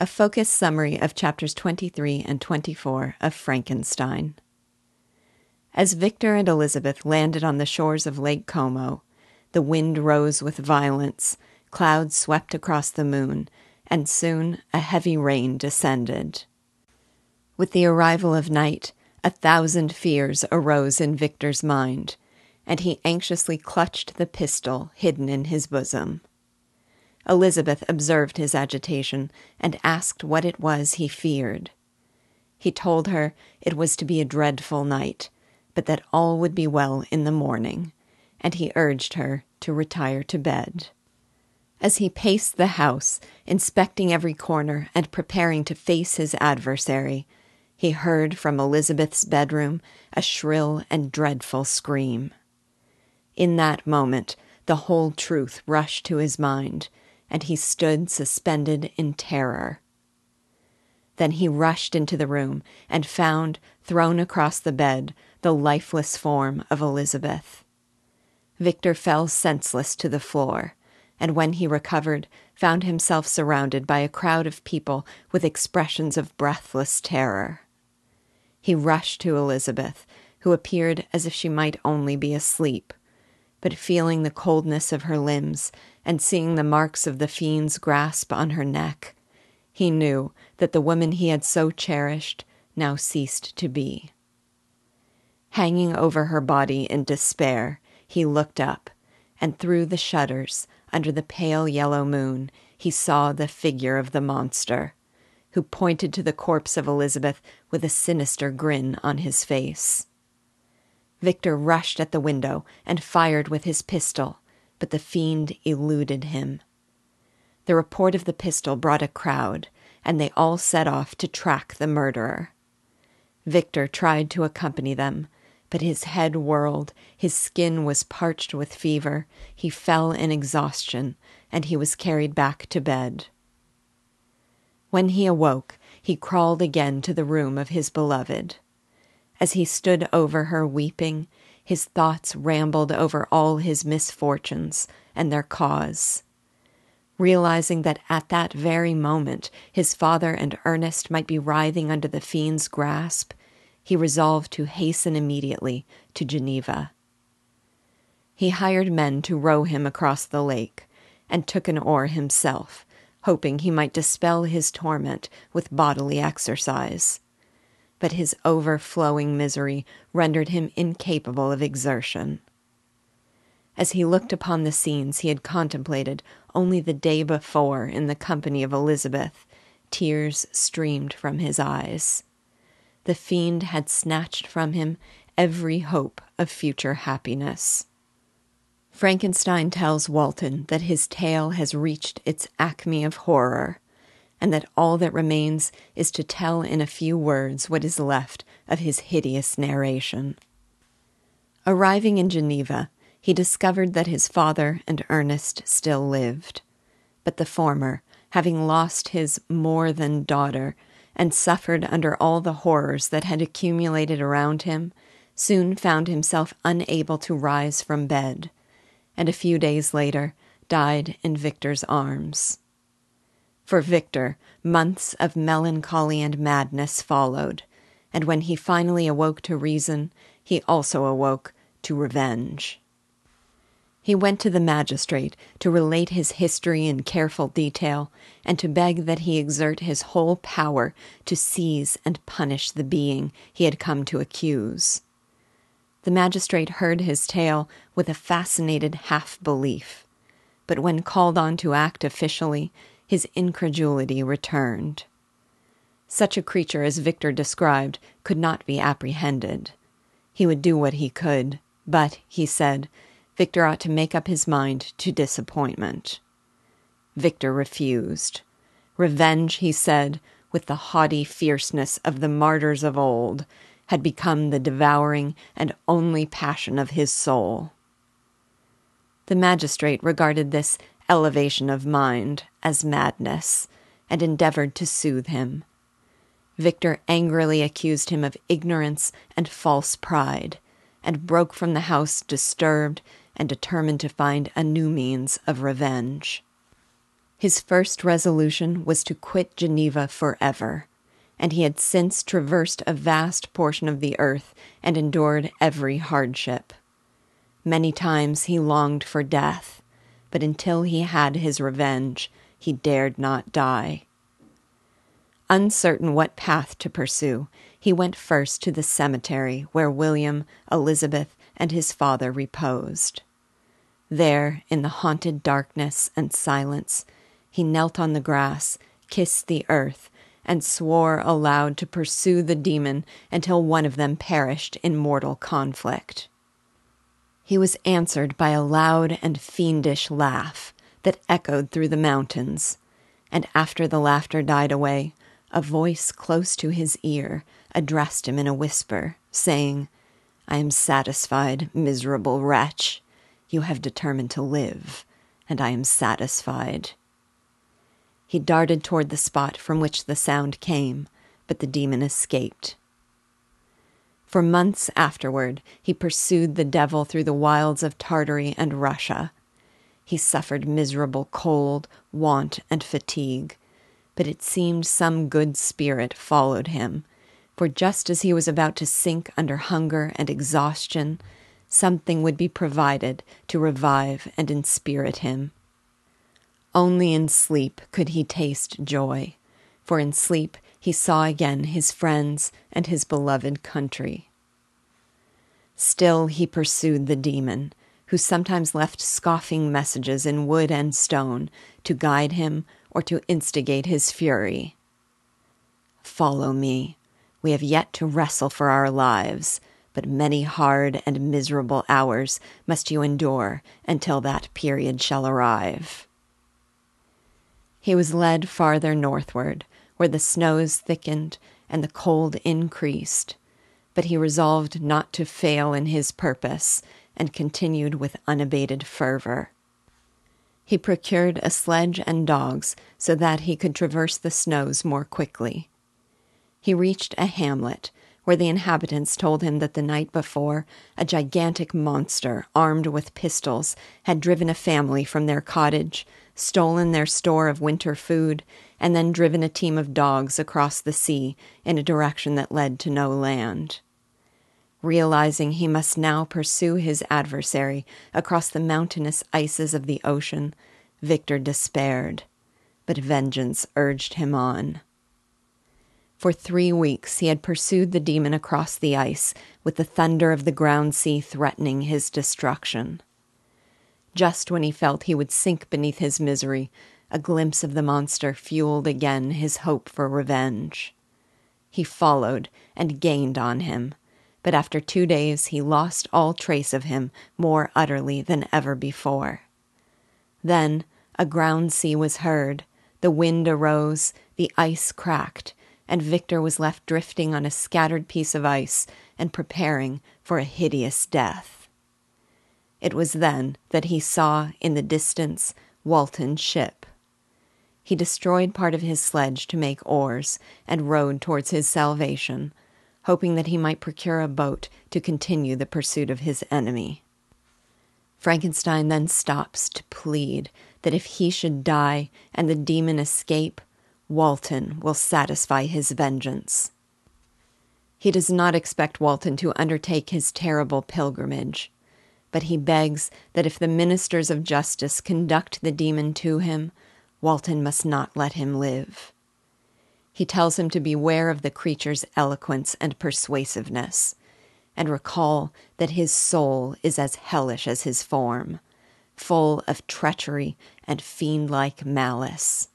a focused summary of chapters 23 and 24 of Frankenstein. As Victor and Elizabeth landed on the shores of Lake Como, the wind rose with violence, clouds swept across the moon, and soon a heavy rain descended. With the arrival of night, a thousand fears arose in Victor's mind, and he anxiously clutched the pistol hidden in his bosom. Elizabeth observed his agitation and asked what it was he feared. He told her it was to be a dreadful night, but that all would be well in the morning, and he urged her to retire to bed. As he paced the house, inspecting every corner and preparing to face his adversary, he heard from Elizabeth's bedroom a shrill and dreadful scream. In that moment, the whole truth rushed to his mind, and he stood suspended in terror. Then he rushed into the room and found, thrown across the bed, the lifeless form of Elizabeth. Victor fell senseless to the floor, and when he recovered, found himself surrounded by a crowd of people with expressions of breathless terror. He rushed to Elizabeth, who appeared as if she might only be asleep but feeling the coldness of her limbs and seeing the marks of the fiend's grasp on her neck, he knew that the woman he had so cherished now ceased to be. Hanging over her body in despair, he looked up, and through the shutters, under the pale yellow moon, he saw the figure of the monster, who pointed to the corpse of Elizabeth with a sinister grin on his face. Victor rushed at the window and fired with his pistol, but the fiend eluded him. The report of the pistol brought a crowd, and they all set off to track the murderer. Victor tried to accompany them, but his head whirled, his skin was parched with fever, he fell in exhaustion, and he was carried back to bed. When he awoke, he crawled again to the room of his beloved. As he stood over her weeping, his thoughts rambled over all his misfortunes and their cause. Realizing that at that very moment his father and Ernest might be writhing under the fiend's grasp, he resolved to hasten immediately to Geneva. He hired men to row him across the lake, and took an oar himself, hoping he might dispel his torment with bodily exercise but his overflowing misery rendered him incapable of exertion. As he looked upon the scenes he had contemplated only the day before in the company of Elizabeth, tears streamed from his eyes. The fiend had snatched from him every hope of future happiness. Frankenstein tells Walton that his tale has reached its acme of horror and that all that remains is to tell in a few words what is left of his hideous narration. Arriving in Geneva, he discovered that his father and Ernest still lived, but the former, having lost his more than daughter and suffered under all the horrors that had accumulated around him, soon found himself unable to rise from bed, and a few days later died in Victor's arms. For Victor, months of melancholy and madness followed, and when he finally awoke to reason, he also awoke to revenge. He went to the magistrate to relate his history in careful detail and to beg that he exert his whole power to seize and punish the being he had come to accuse. The magistrate heard his tale with a fascinated half belief, but when called on to act officially, his incredulity returned. Such a creature as Victor described could not be apprehended. He would do what he could, but, he said, Victor ought to make up his mind to disappointment. Victor refused. Revenge, he said, with the haughty fierceness of the martyrs of old, had become the devouring and only passion of his soul. The magistrate regarded this elevation of mind as madness and endeavored to soothe him. Victor angrily accused him of ignorance and false pride, and broke from the house disturbed and determined to find a new means of revenge. His first resolution was to quit Geneva forever, and he had since traversed a vast portion of the earth and endured every hardship. Many times he longed for death, but until he had his revenge, he dared not die. Uncertain what path to pursue, he went first to the cemetery where William, Elizabeth, and his father reposed. There, in the haunted darkness and silence, he knelt on the grass, kissed the earth, and swore aloud to pursue the demon until one of them perished in mortal conflict. He was answered by a loud and fiendish laugh that echoed through the mountains, and after the laughter died away, a voice close to his ear addressed him in a whisper, saying, I am satisfied, miserable wretch. You have determined to live, and I am satisfied. He darted toward the spot from which the sound came, but the demon escaped. For months afterward, he pursued the devil through the wilds of Tartary and Russia. He suffered miserable cold, want, and fatigue, but it seemed some good spirit followed him, for just as he was about to sink under hunger and exhaustion, something would be provided to revive and inspirit him. Only in sleep could he taste joy, for in sleep he saw again his friends and his beloved country. Still he pursued the demon, who sometimes left scoffing messages in wood and stone to guide him or to instigate his fury. Follow me. We have yet to wrestle for our lives, but many hard and miserable hours must you endure until that period shall arrive. He was led farther northward, where the snows thickened and the cold increased, but he resolved not to fail in his purpose and continued with unabated fervor. He procured a sledge and dogs so that he could traverse the snows more quickly. He reached a hamlet where the inhabitants told him that the night before a gigantic monster armed with pistols had driven a family from their cottage stolen their store of winter food, and then driven a team of dogs across the sea in a direction that led to no land. Realizing he must now pursue his adversary across the mountainous ices of the ocean, Victor despaired, but vengeance urged him on. For three weeks he had pursued the demon across the ice, with the thunder of the ground sea threatening his destruction. Just when he felt he would sink beneath his misery, a glimpse of the monster fueled again his hope for revenge. He followed and gained on him, but after two days he lost all trace of him more utterly than ever before. Then a ground sea was heard, the wind arose, the ice cracked, and Victor was left drifting on a scattered piece of ice and preparing for a hideous death. It was then that he saw in the distance Walton's ship. He destroyed part of his sledge to make oars and rowed towards his salvation, hoping that he might procure a boat to continue the pursuit of his enemy. Frankenstein then stops to plead that if he should die and the demon escape, Walton will satisfy his vengeance. He does not expect Walton to undertake his terrible pilgrimage but he begs that if the ministers of justice conduct the demon to him, Walton must not let him live. He tells him to beware of the creature's eloquence and persuasiveness, and recall that his soul is as hellish as his form, full of treachery and fiend like malice.